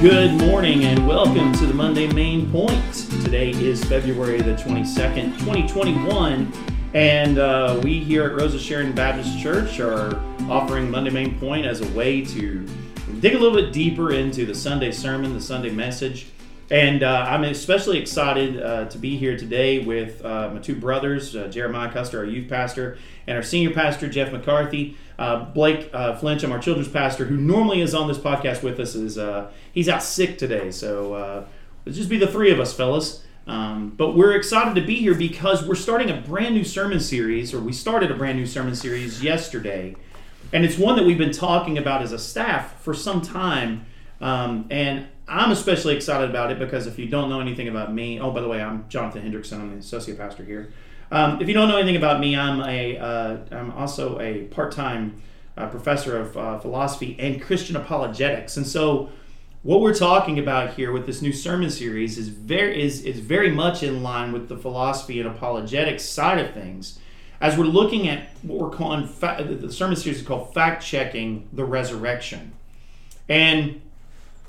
Good morning and welcome to the Monday Main Point. Today is February the 22nd, 2021, and uh, we here at Rose of Sharon Baptist Church are offering Monday Main Point as a way to dig a little bit deeper into the Sunday sermon, the Sunday message. And uh, I'm especially excited uh, to be here today with uh, my two brothers, uh, Jeremiah Custer, our youth pastor, and our senior pastor, Jeff McCarthy. Uh, Blake uh, Flincham, our children's pastor, who normally is on this podcast with us, is he's out sick today. So it'll just be the three of us, fellas. Um, but we're excited to be here because we're starting a brand new sermon series, or we started a brand new sermon series yesterday. And it's one that we've been talking about as a staff for some time. Um, and I'm especially excited about it because if you don't know anything about me, oh, by the way, I'm Jonathan Hendrickson. I'm the associate pastor here. Um, if you don't know anything about me, I'm a uh, I'm also a part-time uh, professor of uh, philosophy and Christian apologetics, and so what we're talking about here with this new sermon series is very is is very much in line with the philosophy and apologetics side of things. As we're looking at what we're calling fa- the sermon series is called fact checking the resurrection, and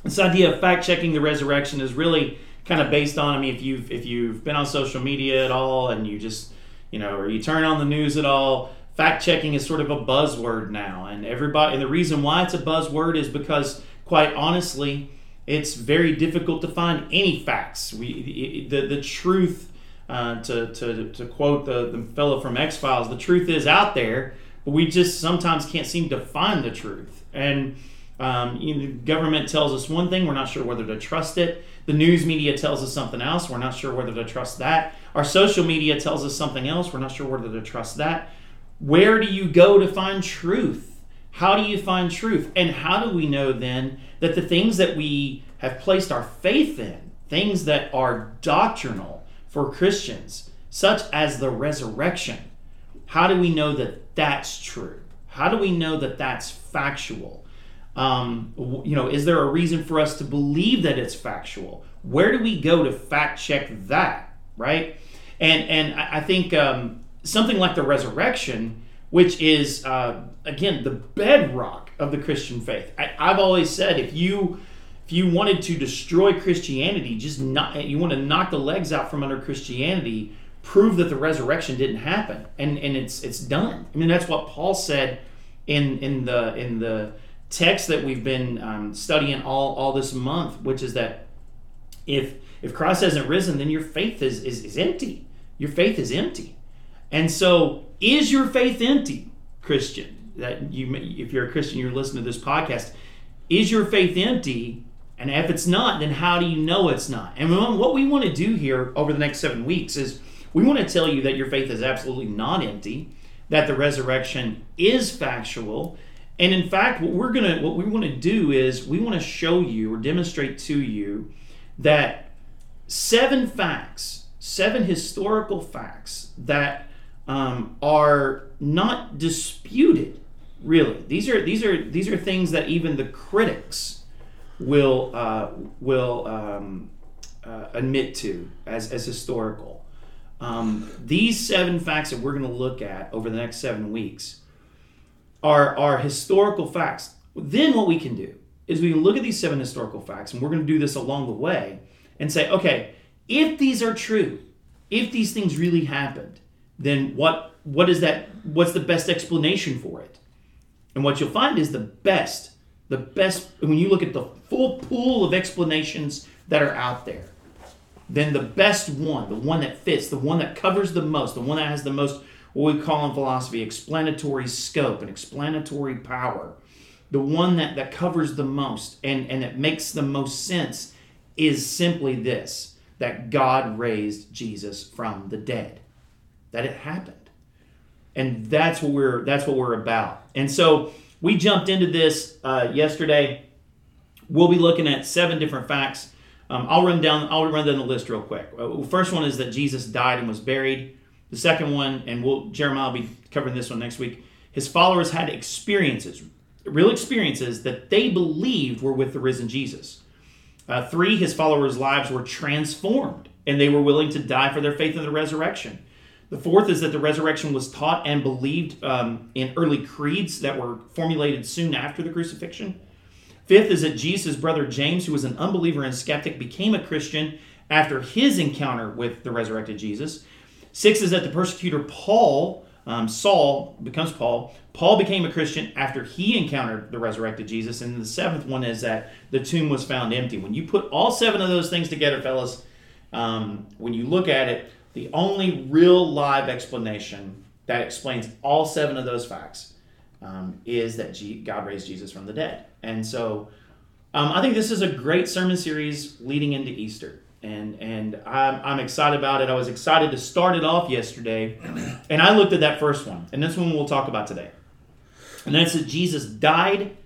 this idea of fact checking the resurrection is really kind of based on. I mean, if you've if you've been on social media at all, and you just you know, or you turn on the news at all, fact checking is sort of a buzzword now, and everybody. And the reason why it's a buzzword is because, quite honestly, it's very difficult to find any facts. We the the truth. Uh, to, to, to quote the, the fellow from X Files, the truth is out there, but we just sometimes can't seem to find the truth. And um, you know, the government tells us one thing, we're not sure whether to trust it. The news media tells us something else, we're not sure whether to trust that. Our social media tells us something else, we're not sure whether to trust that. Where do you go to find truth? How do you find truth? And how do we know then that the things that we have placed our faith in, things that are doctrinal for Christians, such as the resurrection, how do we know that that's true? How do we know that that's factual? Um, you know, is there a reason for us to believe that it's factual? Where do we go to fact check that, right? And and I think um, something like the resurrection, which is uh, again the bedrock of the Christian faith. I, I've always said if you if you wanted to destroy Christianity, just not you want to knock the legs out from under Christianity, prove that the resurrection didn't happen, and and it's it's done. I mean that's what Paul said in in the in the text that we've been um, studying all, all this month, which is that if if Christ hasn't risen, then your faith is, is, is empty. Your faith is empty. And so, is your faith empty, Christian? That you, if you're a Christian, you're listening to this podcast. Is your faith empty? And if it's not, then how do you know it's not? And what we want to do here over the next seven weeks is we want to tell you that your faith is absolutely not empty, that the resurrection is factual, and in fact, what we're gonna what we want to do is we want to show you or demonstrate to you that seven facts, seven historical facts that um, are not disputed. Really, these are these are these are things that even the critics will uh, will um, uh, admit to as as historical. Um, these seven facts that we're going to look at over the next seven weeks are, are historical facts. Then what we can do is we can look at these seven historical facts, and we're going to do this along the way, and say, okay, if these are true, if these things really happened, then what what is that? What's the best explanation for it? And what you'll find is the best, the best. When you look at the full pool of explanations that are out there, then the best one, the one that fits, the one that covers the most, the one that has the most what we call in philosophy explanatory scope and explanatory power. The one that, that covers the most and, and that makes the most sense is simply this that God raised Jesus from the dead. That it happened. And that's what we're that's what we're about. And so we jumped into this uh, yesterday. We'll be looking at seven different facts. Um, I'll run down. I'll run down the list real quick. Uh, first one is that Jesus died and was buried. The second one, and we'll Jeremiah will be covering this one next week. His followers had experiences, real experiences that they believed were with the risen Jesus. Uh, three, his followers' lives were transformed, and they were willing to die for their faith in the resurrection. The fourth is that the resurrection was taught and believed um, in early creeds that were formulated soon after the crucifixion. Fifth is that Jesus' brother James, who was an unbeliever and skeptic, became a Christian after his encounter with the resurrected Jesus. Six is that the persecutor Paul, um, Saul, becomes Paul. Paul became a Christian after he encountered the resurrected Jesus. And the seventh one is that the tomb was found empty. When you put all seven of those things together, fellas, um, when you look at it, the only real live explanation that explains all seven of those facts um, is that G- God raised Jesus from the dead. And so um, I think this is a great sermon series leading into Easter. And, and I'm, I'm excited about it. I was excited to start it off yesterday. And I looked at that first one. And this one we'll talk about today. And that's that Jesus died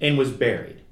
and was buried.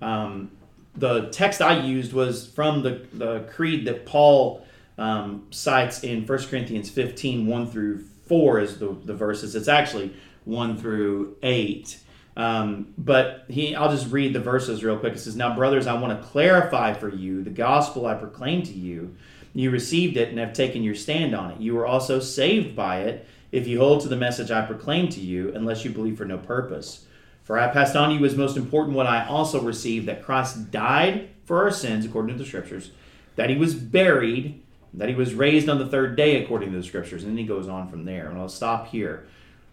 Um, the text I used was from the, the creed that Paul um, cites in 1 Corinthians 15 1 through 4 is the, the verses. It's actually 1 through 8. Um, but he, I'll just read the verses real quick. It says, Now, brothers, I want to clarify for you the gospel I proclaimed to you. You received it and have taken your stand on it. You were also saved by it if you hold to the message I proclaimed to you, unless you believe for no purpose. For I passed on to you as most important what I also received that Christ died for our sins, according to the Scriptures, that he was buried, that he was raised on the third day, according to the Scriptures. And then he goes on from there. And I'll stop here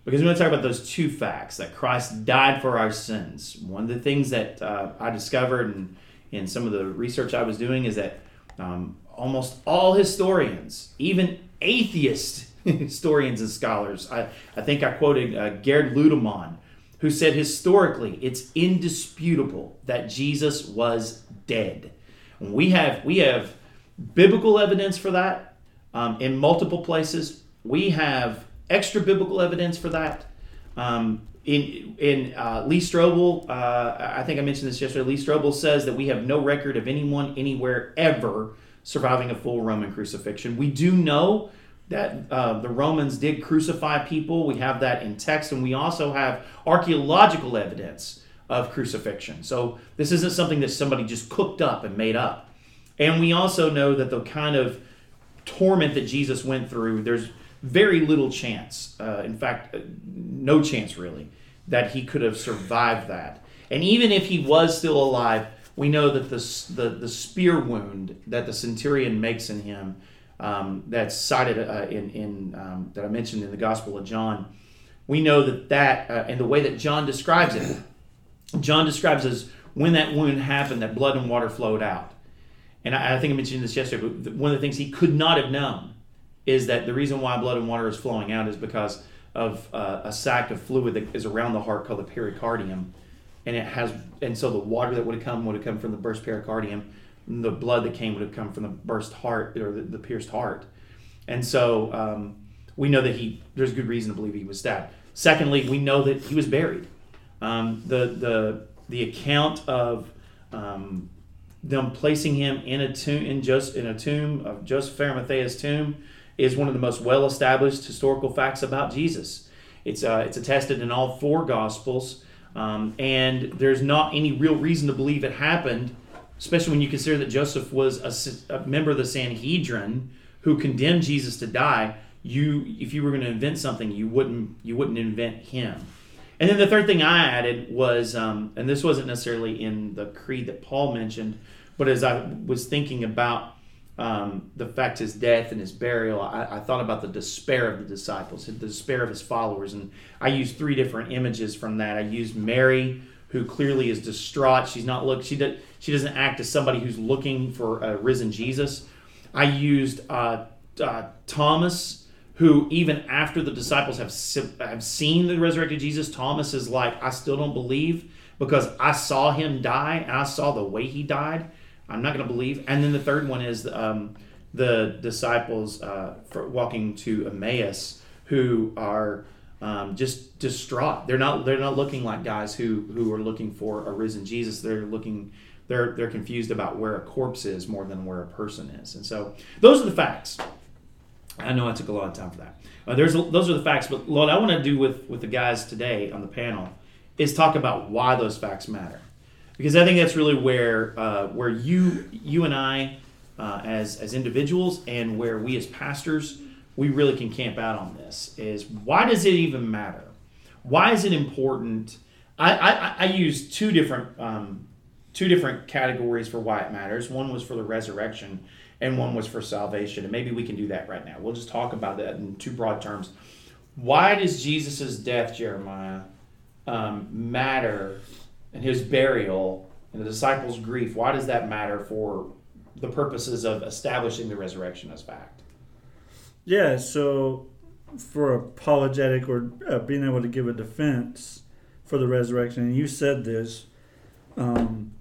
because we're going to talk about those two facts that Christ died for our sins. One of the things that uh, I discovered in, in some of the research I was doing is that um, almost all historians, even atheist historians and scholars, I, I think I quoted uh, Gerd Ludemann, who said historically it's indisputable that Jesus was dead. We have we have biblical evidence for that um, in multiple places. We have extra biblical evidence for that. Um, in in uh, Lee Strobel, uh, I think I mentioned this yesterday. Lee Strobel says that we have no record of anyone anywhere ever surviving a full Roman crucifixion. We do know that uh, the Romans did crucify people. We have that in text, and we also have archaeological evidence of crucifixion. So this isn't something that somebody just cooked up and made up. And we also know that the kind of torment that Jesus went through, there's very little chance, uh, in fact, uh, no chance really, that he could have survived that. And even if he was still alive, we know that the, the, the spear wound that the centurion makes in him, um, that's cited uh, in, in um, that I mentioned in the Gospel of John, we know that that, uh, and the way that John describes it, John describes as when that wound happened, that blood and water flowed out. And I, I think I mentioned this yesterday, but one of the things he could not have known is that the reason why blood and water is flowing out is because of uh, a sac of fluid that is around the heart called the pericardium, and it has, and so the water that would have come would have come from the burst pericardium, the blood that came would have come from the burst heart or the, the pierced heart, and so um, we know that he. There's good reason to believe he was stabbed. Secondly, we know that he was buried. Um, the the the account of um, them placing him in a tomb in just in a tomb of Joseph Arimathea's tomb is one of the most well established historical facts about Jesus. It's, uh, it's attested in all four Gospels, um, and there's not any real reason to believe it happened, especially when you consider that Joseph was a, a member of the Sanhedrin who condemned Jesus to die. You, if you were going to invent something, you wouldn't you wouldn't invent him. And then the third thing I added was, um, and this wasn't necessarily in the creed that Paul mentioned, but as I was thinking about um, the fact his death and his burial, I, I, thought about the despair of the disciples, the despair of his followers, and I used three different images from that. I used Mary, who clearly is distraught. She's not look. She does. She doesn't act as somebody who's looking for a risen Jesus. I used uh, uh, Thomas, who even after the disciples have have seen the resurrected Jesus, Thomas is like, I still don't believe because I saw him die and I saw the way he died. I'm not going to believe. And then the third one is um, the disciples uh, walking to Emmaus who are um, just distraught. They're not they're not looking like guys who who are looking for a risen Jesus. They're looking they're they're confused about where a corpse is more than where a person is. And so those are the facts. I know I took a lot of time for that. Uh, there's those are the facts. But what I want to do with with the guys today on the panel is talk about why those facts matter because I think that's really where uh, where you you and I uh, as as individuals and where we as pastors we really can camp out on this is why does it even matter? Why is it important I, I, I use two different um, two different categories for why it matters. One was for the resurrection, and one was for salvation. And maybe we can do that right now. We'll just talk about that in two broad terms. Why does Jesus' death, Jeremiah, um, matter and his burial and the disciples' grief? Why does that matter for the purposes of establishing the resurrection as fact? Yeah, so for apologetic or uh, being able to give a defense for the resurrection, and you said this, um,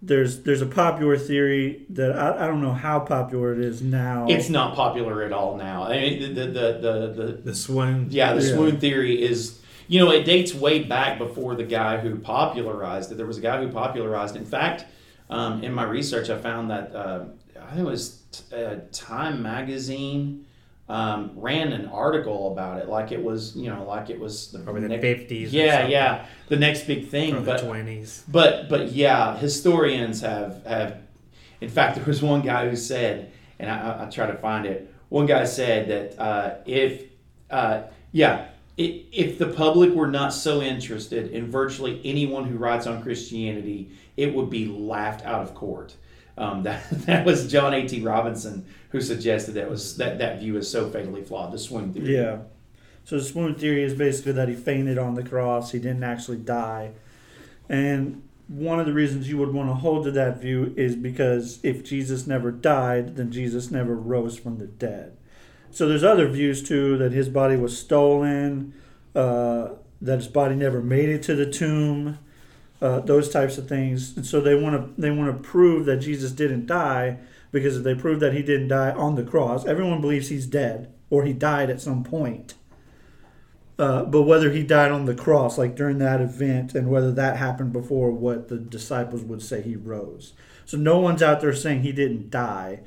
there's there's a popular theory that I, I don't know how popular it is now. It's not popular at all now. I mean, the the the the, The swoon. yeah, the Yeah. swoon theory is you know it dates way back before the guy who popularized it. There was a guy who popularized. it. In fact, um, in my research, I found that uh, I think it was uh, Time magazine. Um, ran an article about it like it was you know like it was the Probably the 50s yeah yeah the next big thing Or the but 20s. but but yeah, historians have have. In fact, there was one guy who said, and I, I, try to find it. One guy said that uh, if uh, yeah, if the public were not so interested in virtually anyone who writes on Christianity, it would be laughed out of court. Um, that that was John A. T. Robinson who suggested that was that that view is so fatally flawed. The swoon theory. Yeah. So the swoon theory is basically that he fainted on the cross. He didn't actually die. And one of the reasons you would want to hold to that view is because if Jesus never died, then Jesus never rose from the dead. So there's other views too that his body was stolen, uh, that his body never made it to the tomb, uh, those types of things. And so they want to they want to prove that Jesus didn't die because if they prove that he didn't die on the cross, everyone believes he's dead or he died at some point. Uh, but whether he died on the cross, like during that event, and whether that happened before what the disciples would say he rose. So no one's out there saying he didn't die.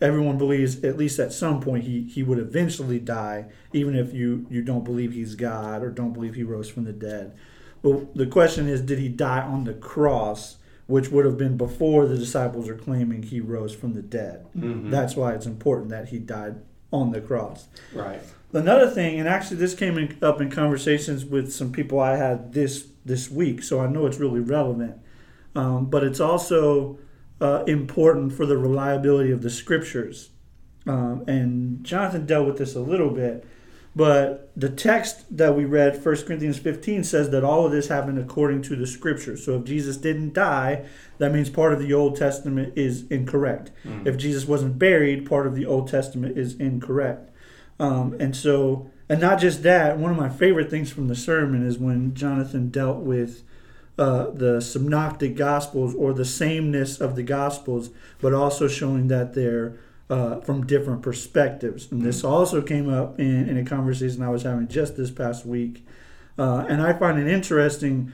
Everyone believes, at least at some point, he, he would eventually die, even if you, you don't believe he's God or don't believe he rose from the dead. But the question is, did he die on the cross, which would have been before the disciples are claiming he rose from the dead? Mhm. That's why it's important that he died on the cross. Right. Another thing, and actually this came in, up in conversations with some people I had this this week, so I know it's really relevant. Um, but it's also uh, important for the reliability of the scriptures. Um, and Jonathan dealt with this a little bit, but the text that we read, 1 Corinthians 15, says that all of this happened according to the scriptures. So if Jesus didn't die, that means part of the Old Testament is incorrect. If Jesus wasn't buried, part of the Old Testament is incorrect. Um, and so, and not just that, one of my favorite things from the sermon is when Jonathan dealt with uh, the synoptic gospels or the sameness of the gospels, but also showing that they're uh, from different perspectives. And this also came up in, in a conversation I was having just this past week. Uh, and I find it interesting.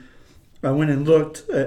I went and looked. Uh,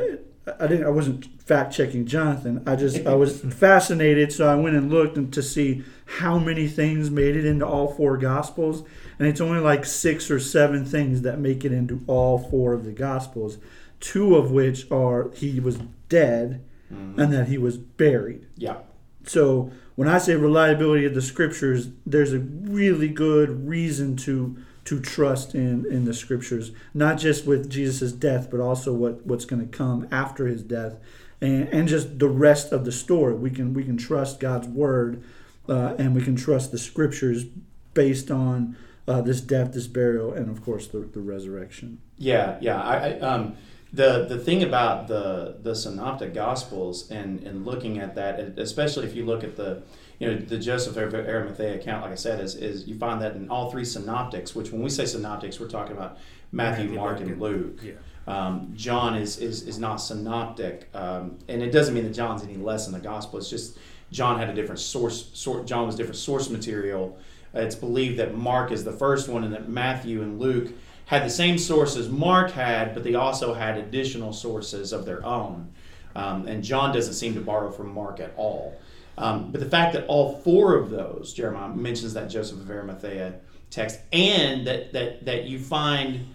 I didn't. I wasn't fact checking Jonathan. I just I was fascinated, so I went and looked and to see how many things made it into all four gospels, and it's only like six or seven things that make it into all four of the gospels. Two of which are he was dead, and that he was buried. Yeah. So when I say reliability of the scriptures, there's a really good reason to to trust in in the scriptures, not just with Jesus' death, but also what what's going to come after his death, and and just the rest of the story. We can we can trust God's word, uh, and we can trust the scriptures based on uh, this death, this burial, and of course the, the resurrection. Yeah, yeah. I, I um, the the thing about the the synoptic gospels and and looking at that, especially if you look at the you know the Joseph of Arimathea account, like I said, is is you find that in all three synoptics. Which when we say synoptics, we're talking about Matthew, Matthew, Mark, and- Luke. Yeah. Um, John is, is is not synoptic, um, and it doesn't mean that John's any less in the gospel. It's just John had a different source. Sort John was different source material. Uh, it's believed that Mark is the first one, and that Matthew and Luke had the same sources Mark had, but they also had additional sources of their own. Um, and John doesn't seem to borrow from Mark at all. Um, but the fact that all four of those, Jeremiah mentions that Joseph of Arimathea text, and that that that you find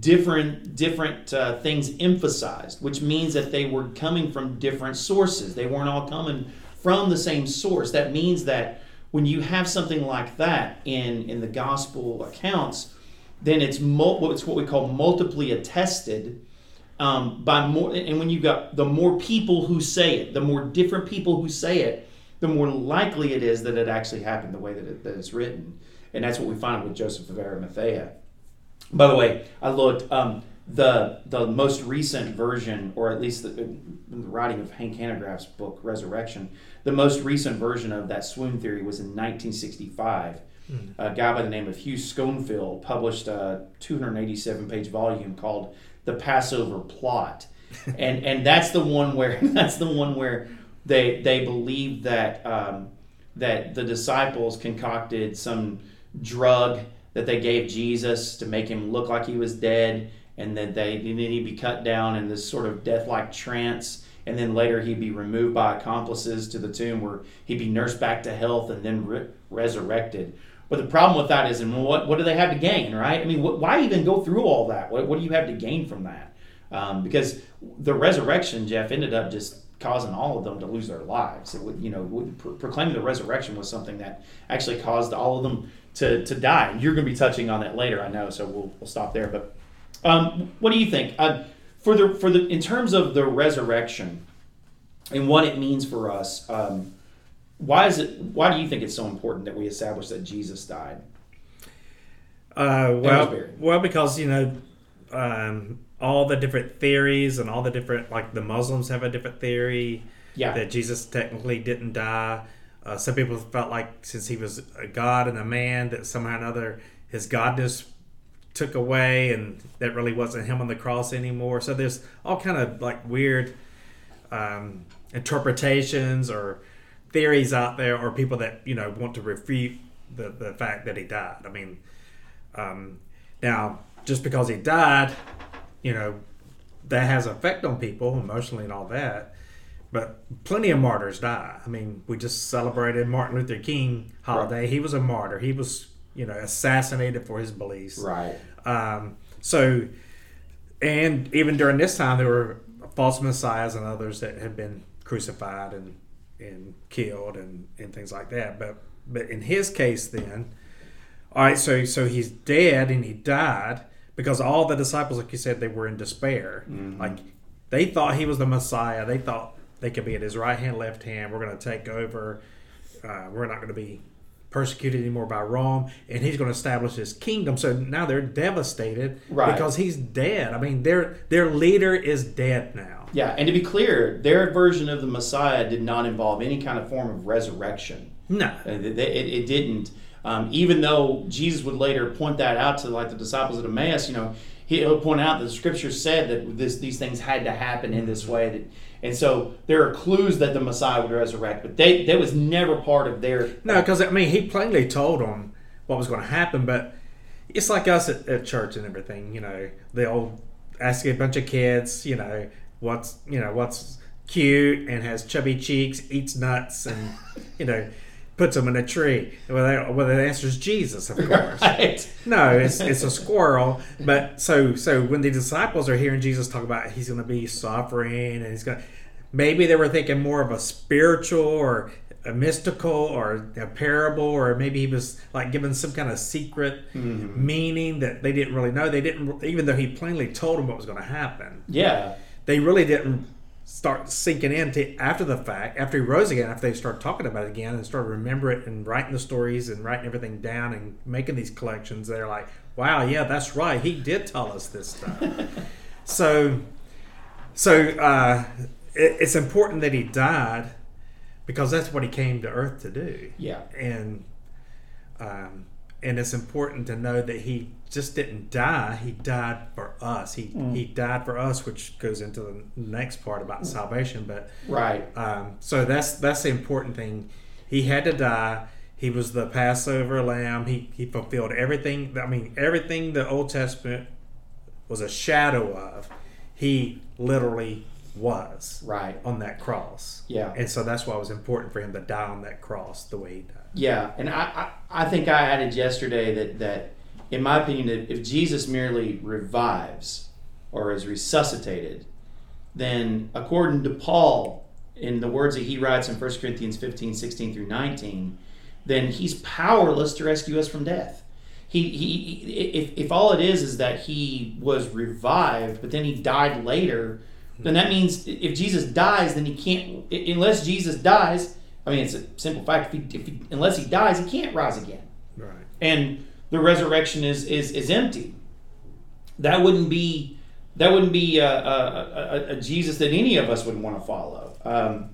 different different uh, things emphasized, which means that they were coming from different sources. They weren't all coming from the same source. That means that when you have something like that in in the gospel accounts, then it's mul- it's what we call multiply attested um, by more. And when you've got the more people who say it, the more different people who say it, the more likely it is that it actually happened the way that, it, that it's written. And that's what we find with Joseph of Arimathea. By the way, I looked. Um, the the most recent version, or at least the, the writing of Hank Hanegraaff's book Resurrection, the most recent version of that swoon theory was in 1965. Mm. A guy by the name of Hugh Schonfield published a 287 page volume called The Passover Plot, and and that's the one where that's the one where they they believe that um, that the disciples concocted some drug that they gave Jesus to make him look like he was dead and that they and then he'd be cut down in this sort of death-like trance and then later he'd be removed by accomplices to the tomb where he'd be nursed back to health and then re- resurrected but the problem with that is and what, what do they have to gain right? I mean what, why even go through all that? What, what do you have to gain from that? Um, because the resurrection jeff ended up just causing all of them to lose their lives. It would you know pro- proclaiming the resurrection was something that actually caused all of them to, to die. You're going to be touching on that later i know so we'll, we'll stop there. But um, what do you think? Uh, for the for the in terms of the resurrection and what it means for us? Um, why is it? Why do you think it's so important that we establish that Jesus died? Uh, well, well, because you know um, all the different theories and all the different like the Muslims have a different theory. Yeah. That Jesus technically didn't die. Uh, some people felt like since he was a God and a man, that somehow or another his godness took away and that really wasn't him on the cross anymore so there's all kind of like weird um, interpretations or theories out there or people that you know want to refute the, the fact that he died i mean um, now just because he died you know that has effect on people emotionally and all that but plenty of martyrs die i mean we just celebrated martin luther king holiday right. he was a martyr he was you know assassinated for his beliefs. Right. Um, so, and even during this time, there were false messiahs and others that had been crucified and and killed and and things like that. But but in his case, then, all right. So so he's dead and he died because all the disciples, like you said, they were in despair. Mm-hmm. Like they thought he was the Messiah. They thought they could be at his right hand, left hand. We're going to take over. Uh, we're not going to be persecuted anymore by Rome, and he's going to establish his kingdom. So now they're devastated right. because he's dead. I mean, their their leader is dead now. Yeah, and to be clear, their version of the Messiah did not involve any kind of form of resurrection. No, uh, it, it, it didn't. Um, even though Jesus would later point that out to like the disciples at Emmaus, you know, he'll point out that the Scripture said that this, these things had to happen in this way. That and so there are clues that the Messiah would resurrect, but they that was never part of their. No, because I mean, he plainly told them what was going to happen, but it's like us at, at church and everything. You know, they'll ask a bunch of kids, you know, what's you know what's cute and has chubby cheeks, eats nuts, and you know. Puts them in a tree. Well, well, the answer is Jesus, of course. Right. No, it's it's a squirrel. But so so when the disciples are hearing Jesus talk about he's going to be suffering and he's going, maybe they were thinking more of a spiritual or a mystical or a parable, or maybe he was like giving some kind of secret mm-hmm. meaning that they didn't really know. They didn't, even though he plainly told them what was going to happen. Yeah, they really didn't start sinking in to, after the fact, after he rose again, after they start talking about it again and start remember it and writing the stories and writing everything down and making these collections, they're like, wow, yeah, that's right. He did tell us this stuff. so, so uh, it, it's important that he died because that's what he came to earth to do. Yeah. And, um, and it's important to know that he just didn't die he died for us. He mm. he died for us which goes into the next part about salvation but right. um, so that's that's the important thing. He had to die. He was the passover lamb. He he fulfilled everything. I mean everything the old testament was a shadow of. He literally was right. on that cross. Yeah. And so that's why it was important for him to die on that cross the way he died. Yeah, and I, I, I think I added yesterday that, that in my opinion, if Jesus merely revives or is resuscitated, then according to Paul, in the words that he writes in 1 Corinthians 15, 16 through 19, then he's powerless to rescue us from death. he, he if, if all it is is that he was revived, but then he died later, then that means if Jesus dies, then he can't. Unless Jesus dies, I mean, it's a simple fact. If he, if he, unless he dies, he can't rise again. Right. And the resurrection is is is empty. That wouldn't be that wouldn't be a, a, a, a Jesus that any of us would want to follow. Um,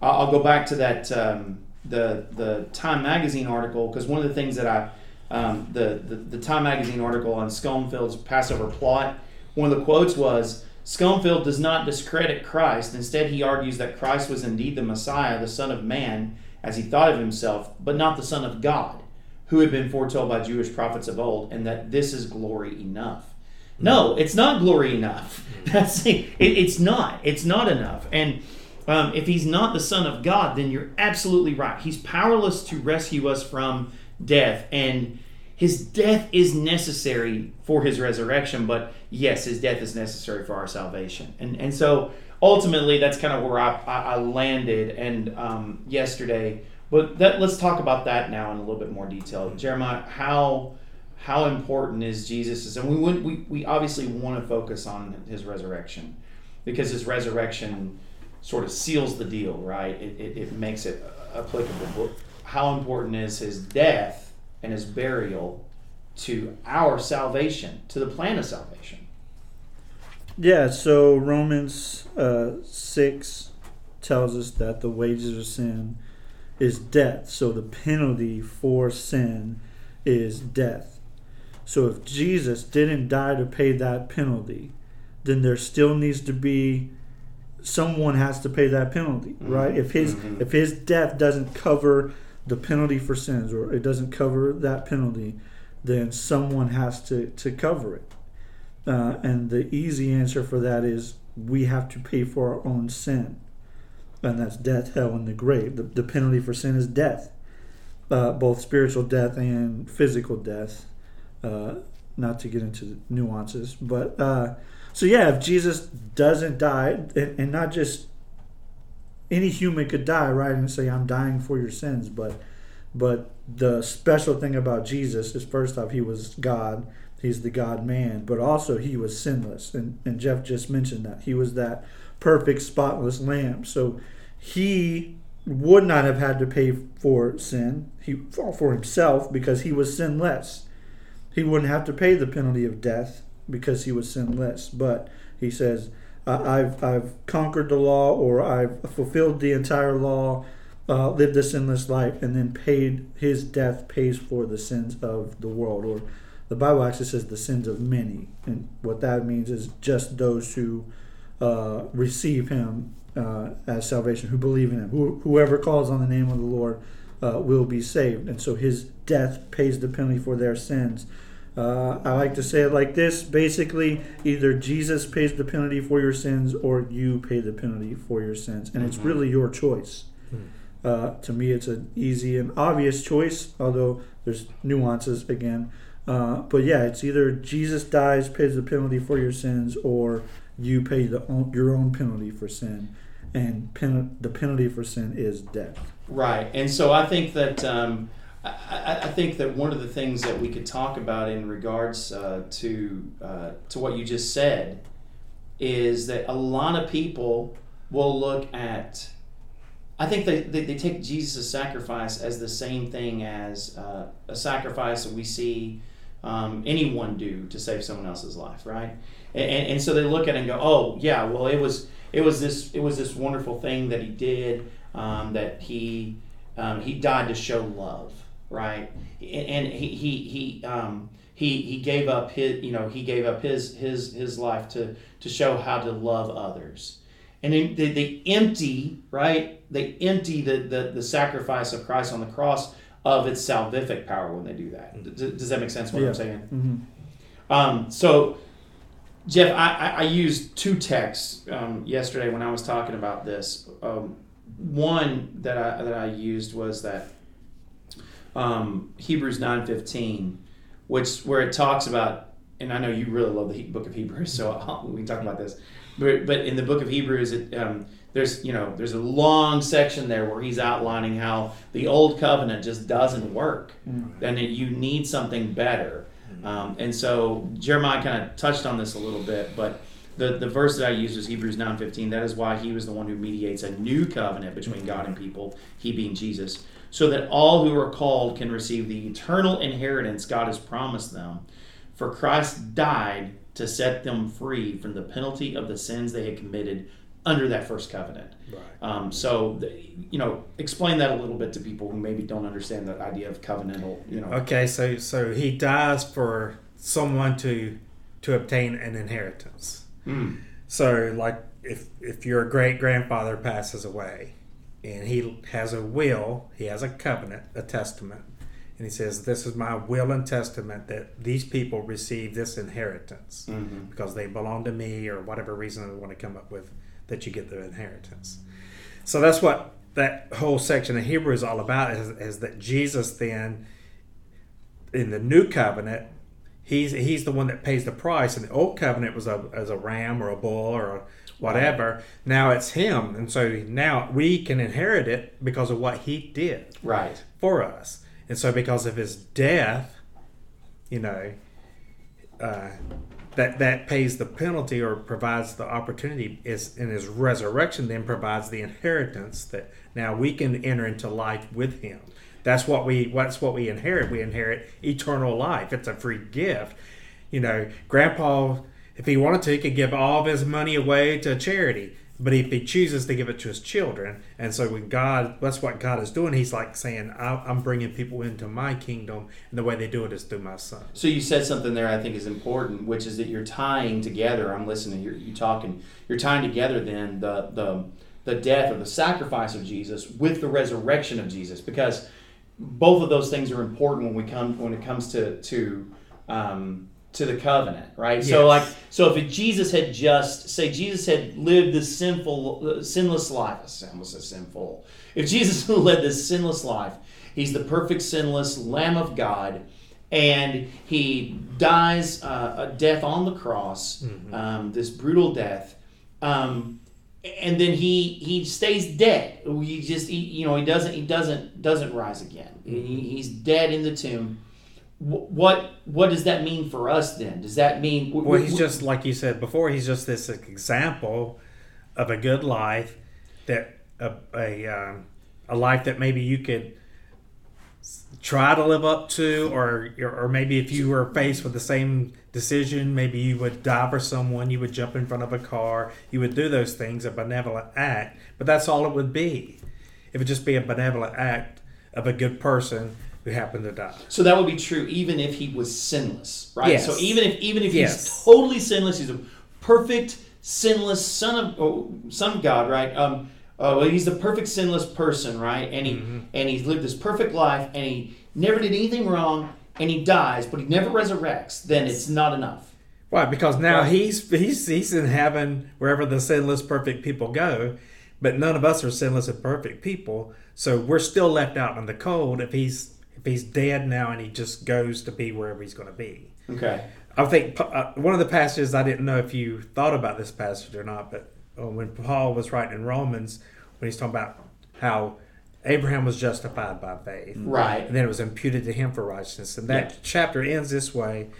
I'll, go back to that um, the the Time magazine article because one of the things that I um, the, the the Time magazine article on Schonfield's Passover plot, one of the quotes was. Schonfield does not discredit Christ. Instead, he argues that Christ was indeed the Messiah, the Son of Man, as he thought of himself, but not the Son of God, who had been foretold by Jewish prophets of old, and that this is glory enough. No, it's not glory enough. That's it, it's not. It's not enough. And um, if he's not the Son of God, then you're absolutely right. He's powerless to rescue us from death, and his death is necessary for his resurrection. But yes, his death is necessary for our salvation. And and so ultimately, that's kind of where I, I, landed. And um, yesterday, but that, let's talk about that now in a little bit more detail. Jeremiah, how how important is Jesus? And we would we, we obviously want to focus on his resurrection because his resurrection sort of seals the deal, right? It, it, it makes it applicable. But how important is his death and his burial to our salvation, to the plan of salvation? Yeah, so Romans uh, 6 tells us that the wages of sin is death. So the penalty for sin is death. So if Jesus didn't die to pay that penalty, then there still needs to be someone has to pay that penalty, mm-hmm. right? If his mm-hmm. if his death doesn't cover the penalty for sins or it doesn't cover that penalty, then someone has to to cover it. Uh, and the easy answer for that is we have to pay for our own sin. And that's death, hell, and the grave. The, the penalty for sin is death, uh, both spiritual death and physical death. Uh, not to get into the nuances, but uh, so yeah, if Jesus doesn't die, and, and not just any human could die, right, and say, "I'm dying for your sins," but but the special thing about Jesus is first off, he was God. He's the God man, but also he was sinless. And, and Jeff just mentioned that. He was that perfect, spotless lamb. So he would not have had to pay for sin he for himself because he was sinless. He wouldn't have to pay the penalty of death because he was sinless. But he says, I've, I've conquered the law or I've fulfilled the entire law, uh, lived a sinless life, and then paid his death pays for the sins of the world. Or the Bible actually says the sins of many. And what that means is just those who uh, receive him uh, as salvation, who believe in him. Who, whoever calls on the name of the Lord uh, will be saved. And so his death pays the penalty for their sins. Uh, I like to say it like this basically, either Jesus pays the penalty for your sins or you pay the penalty for your sins. And it's mm-hmm. really your choice. Mm-hmm. Uh, to me, it's an easy and obvious choice, although there's nuances again. Uh, but yeah, it's either Jesus dies, pays the penalty for your sins, or you pay the own, your own penalty for sin. And pen, the penalty for sin is death. Right. And so I think that. Um, I, I, think that one of the things that we could talk about in regards uh, to uh, to what you just said is that a lot of people will look at. I think they, they, they take Jesus' sacrifice as the same thing as uh, a sacrifice that we see um, anyone do to save someone else's life, right? And, and, and so they look at it and go, "Oh, yeah, well, it was it was this it was this wonderful thing that he did um, that he um, he died to show love." Right? And he he he um, he he gave up his you know he gave up his his his life to to show how to love others. And then they, they empty right. They empty the, the the sacrifice of Christ on the cross of its salvific power when they do that. Does, does that make sense? What yeah. I'm saying? Mm-hmm. Um, so. Jeff, I, I, used two texts um, yesterday when I was talking about this. Um, one that I that I used was that um, Hebrews nine fifteen, which where it talks about, and I know you really love the book of Hebrews, so I'll, we can talk about this. But, but in the book of Hebrews, it, um, there's you know there's a long section there where he's outlining how the old covenant just doesn't work, and that you need something better. Um, and so Jeremiah kind of touched on this a little bit, but the, the verse that I used was Hebrews 9:15. That is why he was the one who mediates a new covenant between God and people, he being Jesus, so that all who are called can receive the eternal inheritance God has promised them. For Christ died to set them free from the penalty of the sins they had committed under that first covenant. Right. Um, so, the, you know, explain that a little bit to people who maybe don't understand the idea of covenantal. You know, Okay, so so he dies for someone to to obtain an inheritance. Mm. So like if if your great grandfather passes away and he has a will, he has a covenant, a testament, and he says, This is my will and testament that these people receive this inheritance Mhm. because they belong to me or whatever reason they want to come up with that you get the inheritance. So that's what that whole section of Hebrew is all about is, is that Jesus then in the new covenant he's he's the one that pays the price and the old covenant was a as a ram or a bull or a whatever. Now it's him and so now we can inherit it because of what he did right. for us. And so because of his death you know uh, that that pays the penalty or provides the opportunity is in his resurrection then provides the inheritance that now we can enter into life with him. That's what we that's what we inherit. We inherit eternal life. It's a free gift. You know grandpa if he wanted to he could give all of his money away to charity but if he chooses to give it to his children and so when god that's what god is doing he's like saying i'm bringing people into my kingdom and the way they do it is through my son So you said something there I think is important, which is that you're tying together. I'm listening. You're you talking. You're tying together then the the the death or the sacrifice of Jesus with the resurrection of Jesus, because both of those things are important when we come when it comes to to um, to the covenant, right? So like so if Jesus had just say Jesus had lived this sinful uh, sinless life, I almost said sinful. If Jesus led this sinless life, he's the perfect sinless Lamb of God and he dies uh, a death on the cross, um, this brutal death, um, and then he he stays dead. He just he, you know he doesn't he doesn't doesn't rise again. He, he's dead in the tomb. Wh- What what does that mean for us then? Does that mean Well, he's just like you said before. He's just this example of a good life that a a, um, a life that maybe you could try to live up to, or or maybe if you were faced with the same decision, maybe you would die for someone. You would jump in front of a car. You would do those things, a benevolent act. But that's all it would be. It would just be a benevolent act of a good person who happened to die. So that would be true even if he was sinless, right? Yes. So even if even if Yes. he's totally sinless, he's a perfect sinless son of oh, son of God, right? Um, uh, well, he's the perfect sinless person, right? And he Mm-hmm. and he's lived this perfect life, and he never did anything wrong, and he dies, but he never resurrects. Then it's not enough. Right, because now Right. he's he's he's in heaven wherever the sinless perfect people go, but none of us are sinless and perfect people, so we're still left out in the cold if he's if he's dead now and he just goes to be wherever he's going to be. Okay. I think uh, one of the passages I didn't know if you thought about this passage or not, but uh, when Paul was writing in Romans, when he's talking about how Abraham was justified by faith, Right. and then it was imputed to him for righteousness, and that Yeah. chapter ends this way.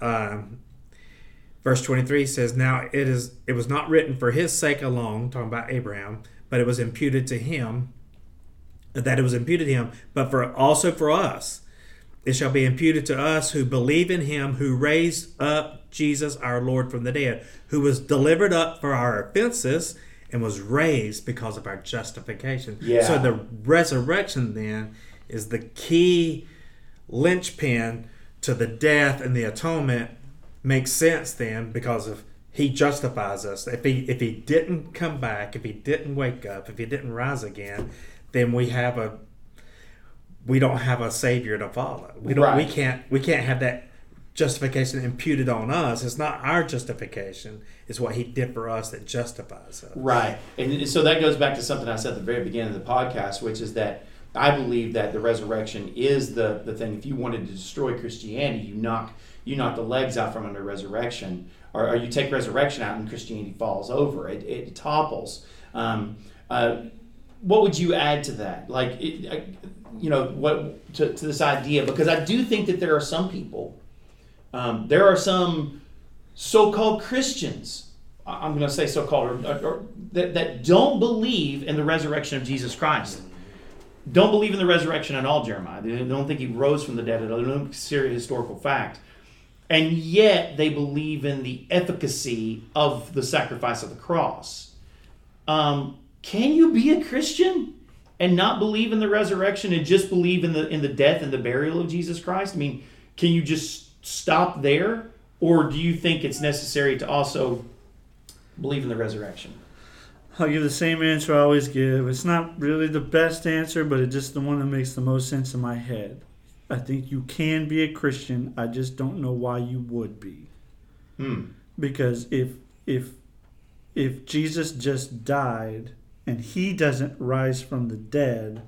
Um, verse 23 says now it is it was not written for his sake alone talking about abraham but it was imputed to him that it was imputed to him but for also for us it shall be imputed to us who believe in him who raised up jesus our lord from the dead who was delivered up for our offenses and was raised because of our justification Yeah. so the resurrection then is the key linchpin to the death and the atonement makes sense then because of he justifies us. If he if he didn't come back, if he didn't wake up, if he didn't rise again, then we have a we don't have a savior to follow. We don't we can't we can't have that justification imputed on us. It's not our justification. It's what he did for us that justifies us. Right. And so that goes back to something I said at the very beginning of the podcast, which is that I believe that the resurrection is the, the thing. If you wanted to destroy Christianity, you knock you knock the legs out from under resurrection, or, or you take resurrection out and Christianity falls over. It, it topples. Um, uh, what would you add to that? Like, it, you know, what to, to this idea? Because I do think that there are some people, um, there are some so-called Christians. I'm going to say so-called, or, or, that, that don't believe in the resurrection of Jesus Christ. Don't believe in the resurrection at all, Jeremiah. They don't think he rose from the dead at all. They don't consider historical fact. And yet they believe in the efficacy of the sacrifice of the cross. Um, can you be a Christian and not believe in the resurrection and just believe in the in the death and the burial of Jesus Christ? I mean, can you just stop there, or do you think it's necessary to also believe in the resurrection? I'll give the same answer I always give. It's not really the best answer, but it's just the one that makes the most sense in my head. I think you can be a Christian. I just don't know why you would be. Hmm. Because if if if Jesus just died and he doesn't rise from the dead,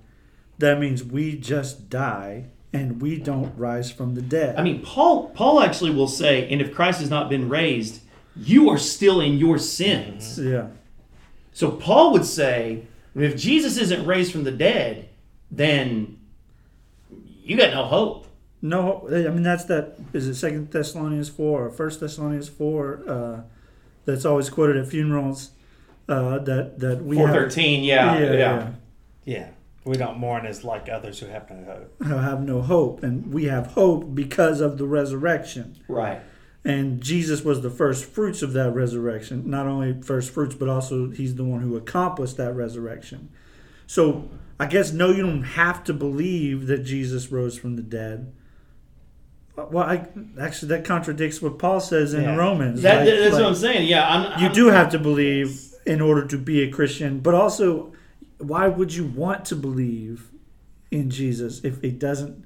that means we just die and we don't rise from the dead. I mean, Paul Paul actually will say, and if Christ has not been raised, you are still in your sins. yeah. So Paul would say, if Jesus isn't raised from the dead, then you got no hope. No, I mean that's that. Is it Second Thessalonians four or First Thessalonians four? Uh, that's always quoted at funerals. Uh, that that we Four have, thirteen, yeah, yeah, yeah, Yeah. We don't mourn as like others who have no hope. yeah, have no hope, and we have hope because of the resurrection. right. And Jesus was the first fruits of that resurrection. Not only first fruits, but also he's the one who accomplished that resurrection. So I guess no, you don't have to believe that Jesus rose from the dead. Well, I actually that contradicts what Paul says in Yeah. Romans. That, Like- that's like, what I'm saying. Yeah, I'm, You I'm- do have to believe in order to be a Christian, but also, why would you want to believe in Jesus if he doesn't?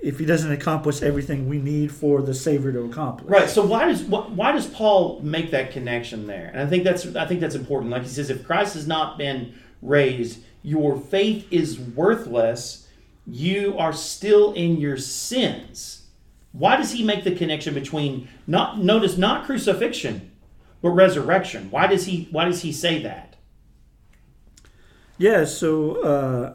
If he doesn't accomplish everything we need for the Savior to accomplish, Right. So why does wh- why does Paul make that connection there? And I think that's I think that's important. Like he says, if Christ has not been raised, your faith is worthless. You are still in your sins. Why does he make the connection between not notice not crucifixion, but resurrection? Why does he why does he say that? Yeah, so uh,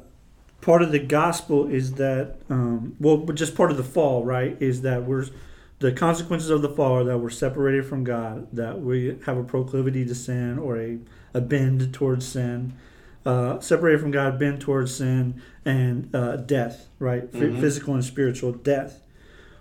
part of the gospel is that, um, well, but just part of the fall, right? Is that we're the consequences of the fall are that we're separated from God, that we have a proclivity to sin or a, a bend towards sin, uh, separated from God, bend towards sin, and uh, death, right? Mhm. Physical and spiritual death.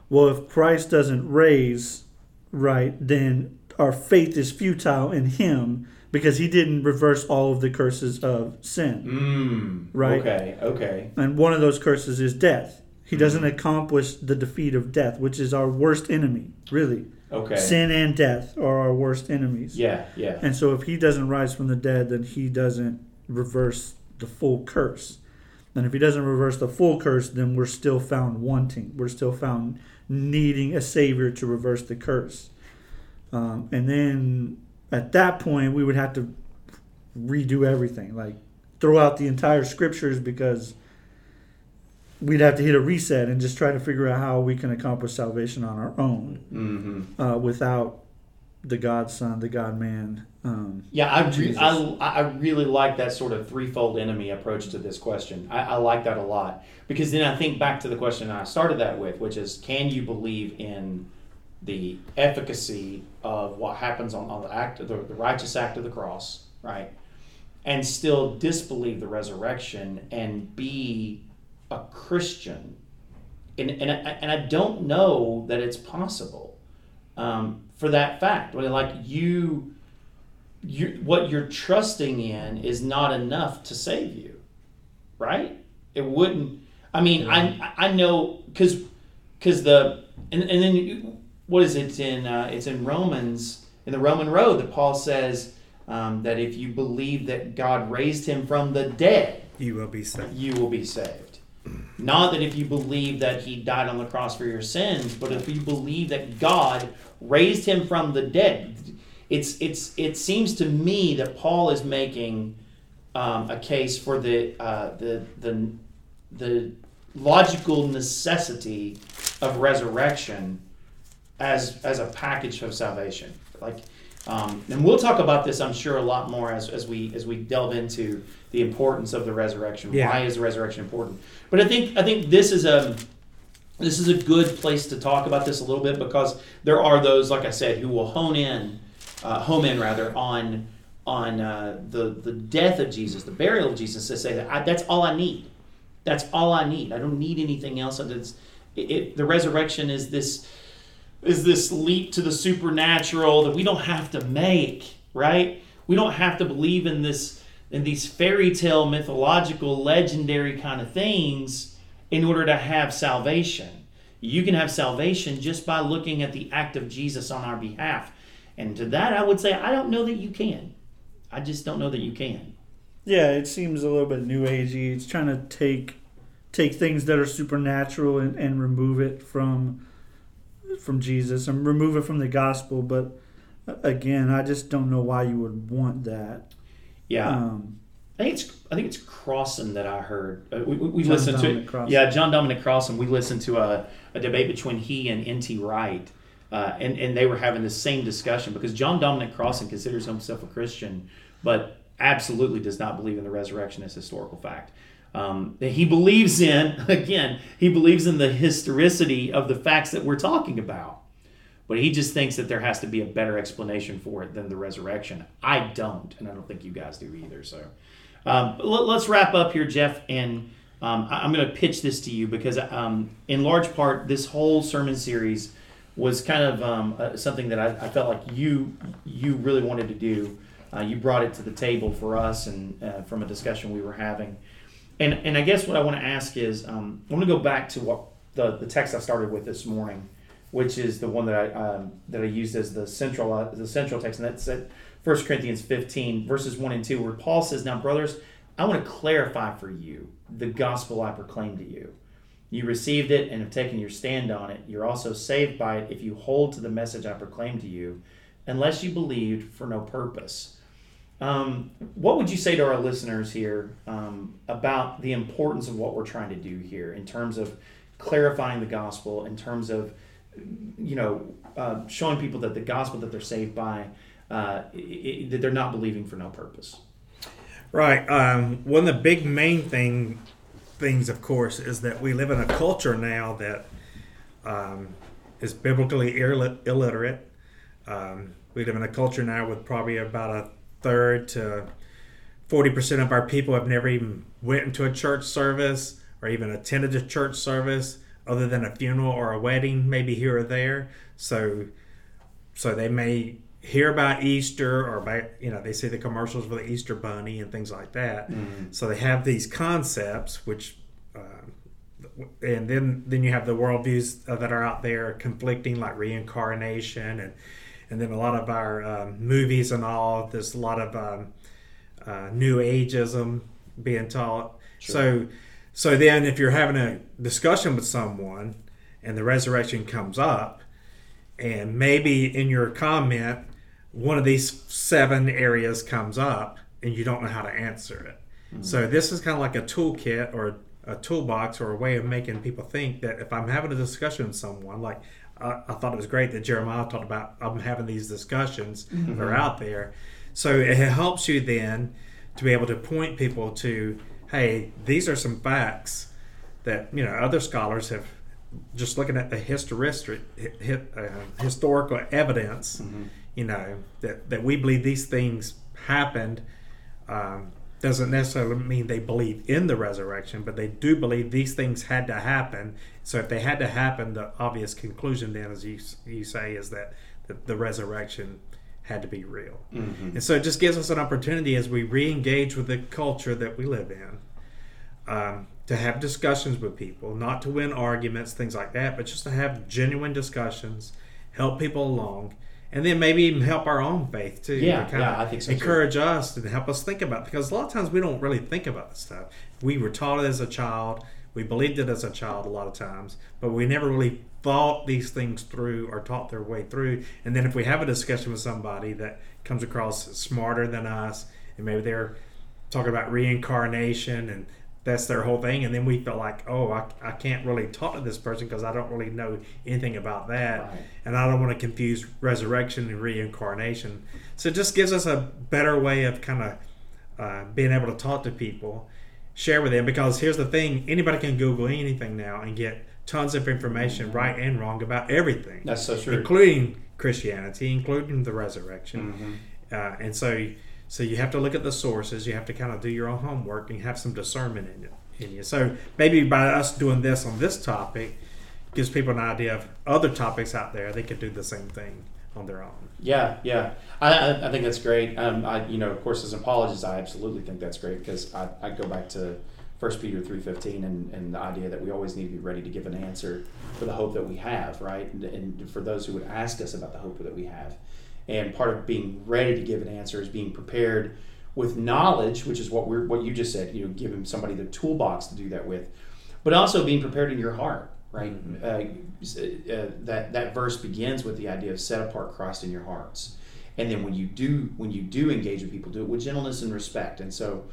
Well, if Christ doesn't raise, right, then our faith is futile in Him because He didn't reverse all of the curses of sin. Mm, Right. Okay. Okay. And one of those curses is death. He doesn't accomplish the defeat of death, which is our worst enemy, really. Okay. Sin and death are our worst enemies. Yeah. Yeah. And so if he doesn't rise from the dead, then he doesn't reverse the full curse. And if he doesn't reverse the full curse, then we're still found wanting. We're still found needing a savior to reverse the curse. Um, and then at that point, we would have to redo everything, like throw out the entire scriptures because we'd have to hit a reset and just try to figure out how we can accomplish salvation on our own Mm-hmm. uh, without the God Son, the God Man. Um, Yeah, I, re- I, I really like that sort of threefold enemy approach to this question. I, I like that a lot because then I think back to the question I started that with, which is can you believe in the efficacy of what happens on, on the act of the, the righteous act of the cross, right? And still disbelieve the resurrection and be a Christian. And, and, I, and I don't know that it's possible um, for that fact. Like you you what you're trusting in is not enough to save you right it wouldn't i mean i i know because because the and, and then you- what is it in uh, it's in romans in the roman road that paul says um, that if you believe that god raised him from the dead You will be saved. you will be saved. Not that if you believe that he died on the cross for your sins, but if you believe that God raised him from the dead. It's it's it seems to me that Paul is making um, a case for the uh, the the the logical necessity of resurrection as as a package of salvation. Like Um, and we'll talk about this, I'm sure, a lot more as, as we as we delve into the importance of the resurrection. Yeah. Why is the resurrection important? But I think I think this is a this is a good place to talk about this a little bit because there are those, like I said, who will hone in, uh, home in rather on on uh, the the death of Jesus, the burial of Jesus, to say that I, that's all I need. That's all I need. I don't need anything else. It, it, the resurrection is this is this leap to the supernatural that we don't have to make, right? We don't have to believe in this in these fairy tale mythological legendary kind of things in order to have salvation. You can have salvation just by looking at the act of Jesus on our behalf. And to that I would say I don't know that you can. I just don't know that you can. Yeah, it seems a little bit new agey. It's trying to take take things that are supernatural and, and remove it from from Jesus and remove it from the gospel. But uh, again, I just don't know why you would want that. Yeah. Um, I think it's I think it's Crossan that I heard. Uh, we we, we listened Dominic to Crossan. yeah John Dominic Crossan. We listened to a, a debate between he and N.T. Wright, uh, and and they were having the same discussion because John Dominic Crossan considers himself a Christian, but absolutely does not believe in the resurrection as historical fact. Um, he believes in again, he believes in the historicity of the facts that we're talking about. But he just thinks that there has to be a better explanation for it than the resurrection. I don't, and I don't think you guys do either. So um, let, us wrap up here, Jeff, and um, I, am going to pitch this to you because, um, in large part, this whole sermon series was kind of um, uh, something that I, I, felt like you you really wanted to do. Uh, you brought it to the table for us, and uh, from a discussion we were having. And and I guess what I want to ask is, um, I want to go back to what the, the text I started with this morning which is the one that I um, that I used as the central uh, the central text, and that's at 1 Corinthians 15 verses 1 and 2, where Paul says, "Now, brothers, I want to clarify for you the gospel I proclaimed to you. You received it and have taken your stand on it. You're also saved by it if you hold to the message I proclaimed to you, unless you believed for no purpose." Um, what would you say to our listeners here um, about the importance of what we're trying to do here in terms of clarifying the gospel, in terms of you know, uh, showing people that the gospel that they're saved by, uh, it, that they're not believing for no purpose. Right. Um, one of the big main thing things, of course, is that we live in a culture now that um, is biblically illiterate. Um, we live in a culture now with probably about a third to forty percent of our people have never even went into a church service or even attended a church service other than a funeral or a wedding, maybe here or there. So, so they may hear about Easter or you know they see the commercials for the Easter Bunny and things like that. Mm-hmm. So they have these concepts which. Uh, and then, then you have the worldviews uh, that are out there conflicting, like reincarnation, and and then a lot of our um, movies and all. There's a lot of um, uh, New Ageism being taught. Sure. So so then, if you're having a discussion with someone and the resurrection comes up, and maybe in your comment, one of these seven areas comes up and you don't know how to answer it. Mm-hmm. So, this is kind of like a toolkit or a toolbox or a way of making people think that if I'm having a discussion with someone, like I, I thought it was great that Jeremiah talked about, I'm having these discussions that are out there. So, it helps you then to be able to point people to hey, these are some facts that you know other scholars have just looking at the historic, uh, historical evidence. Mm-hmm. You know that that we believe these things happened. Um, doesn't necessarily mean they believe in the resurrection, but they do believe these things had to happen. So if they had to happen, the obvious conclusion then, as you you say, is that the, the resurrection had to be real. Mm-hmm. And so it just gives us an opportunity as we re engage with the culture that we live in um, to have discussions with people, not to win arguments, things like that, but just to have genuine discussions, help people along. And then maybe even help our own faith too. Yeah, to yeah, I think so, too. encourage us and help us think about it. because a lot of times we don't really think about this stuff. We were taught it as a child, we believed it as a child a lot of times, but we never really thought these things through or taught their way through. And then if we have a discussion with somebody that comes across smarter than us, and maybe they're talking about reincarnation and that's their whole thing, and then we feel like, oh, I, I can't really talk to this person because I don't really know anything about that, Right. and I don't want to confuse resurrection and reincarnation. So it just gives us a better way of kind of uh, being able to talk to people, share with them. Because here's the thing: anybody can Google anything now and get tons of information, right and wrong, about everything, That's so true. including Christianity, including the resurrection. Mhm. Uh, and so, so you have to look at the sources. You have to kind of do your own homework and have some discernment in you. In you. So maybe by us doing this on this topic, gives people an idea of other topics out there. They could do the same thing on their own. Yeah, yeah. I, I, think that's great. Um, I, you know, of course, as an apologist, I absolutely think that's great because I, I go back to First Peter three fifteen and, and the idea that we always need to be ready to give an answer for the hope that we have, right? And, and for those who would ask us about the hope that we have, and part of being ready to give an answer is being prepared with knowledge, which is what we're what you just said. You know, giving somebody the toolbox to do that with, but also being prepared in your heart, right? Uh, uh, that that verse begins with the idea of set apart Christ in your hearts, and then when you do when you do engage with people, do it with gentleness and respect. And so,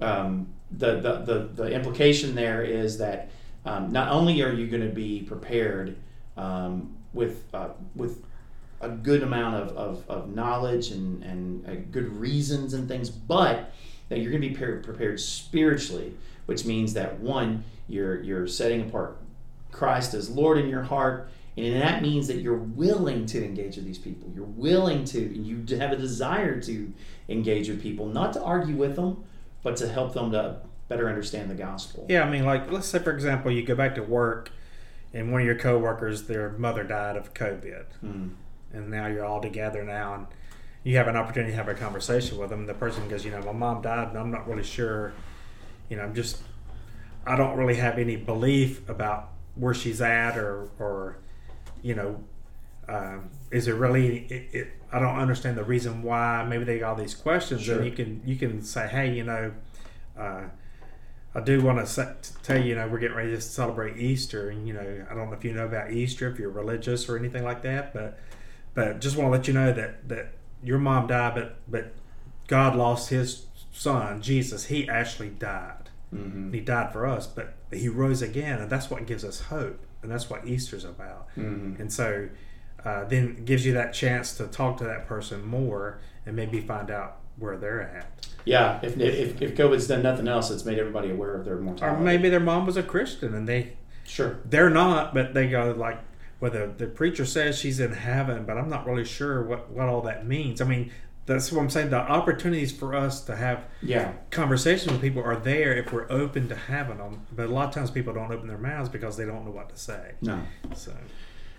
um, the, the the the implication there is that um, not only are you going to be prepared um, with uh, with a good amount of, of, of knowledge and, and uh, good reasons and things, but that you're going to be pre- prepared spiritually, which means that one, you're you're setting apart Christ as Lord in your heart, and that means that you're willing to engage with these people. You're willing to, you have a desire to engage with people, not to argue with them, but to help them to better understand the gospel. Yeah, I mean, like let's say for example, you go back to work, and one of your coworkers, their mother died of COVID, Mm. And now you're all together now, and you have an opportunity to have a conversation with them. The person goes, you know, my mom died, and I'm not really sure. You know, I'm just, I don't really have any belief about where she's at, or, or, you know, um, is it really? It, it, I don't understand the reason why. Maybe they got all these questions, Sure. and you can you can say, hey, you know. Uh, I do want to tell you, you know, we're getting ready to celebrate Easter, and you know, I don't know if you know about Easter, if you're religious or anything like that, but but just want to let you know that that your mom died, but but God lost His Son, Jesus. He actually died. hmm He died for us, but He rose again, and that's what gives us hope, and that's what Easter's about. hmm And so, uh, then it gives you that chance to talk to that person more, and maybe find out where they're at. Yeah, if, if, if COVID's done nothing else, it's made everybody aware of their mortality. Or maybe their mom was a Christian, and they Sure. they're not, but they go like, well, the, the preacher says she's in heaven, but I'm not really sure what, what all that means. I mean, that's what I'm saying. The opportunities for us to have Yeah. conversations with people are there if we're open to having them. But a lot of times people don't open their mouths because they don't know what to say. No. So,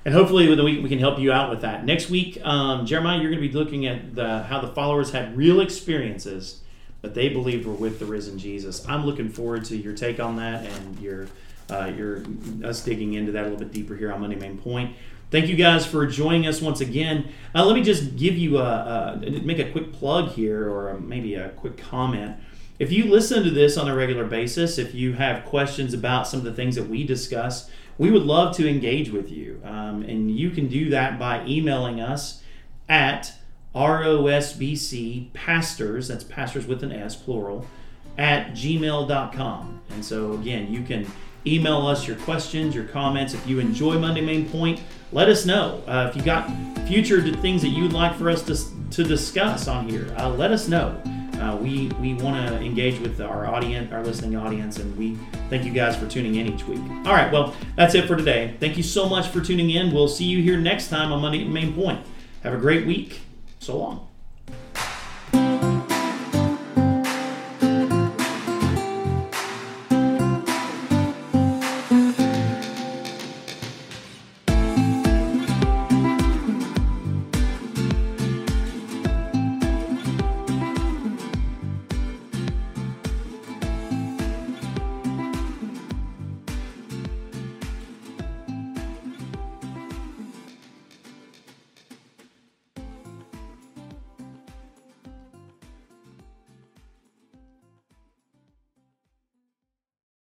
And hopefully, with the week we can help you out with that. Next week, um, Jeremiah, you're going to be looking at the, how the followers had real experiences that they believed were with the risen Jesus. I'm looking forward to your take on that and your uh, your us digging into that a little bit deeper here on Monday Main Point. Thank you guys for joining us once again. Uh, let me just give you a, a make a quick plug here, or a, maybe a quick comment. If you listen to this on a regular basis, if you have questions about some of the things that we discuss, we would love to engage with you. Um, and you can do that by emailing us at rosbc pastors, that's pastors with an S, plural, at gmail.com. And so, again, you can email us your questions, your comments. If you enjoy Monday Main Point, let us know. Uh, if you got future things that you'd like for us to, to discuss on here, uh, let us know. Uh, we we want to engage with our audience, our listening audience, and we thank you guys for tuning in each week. All right, well, that's it for today. Thank you so much for tuning in. We'll see you here next time on Monday Main Point. Have a great week. So long.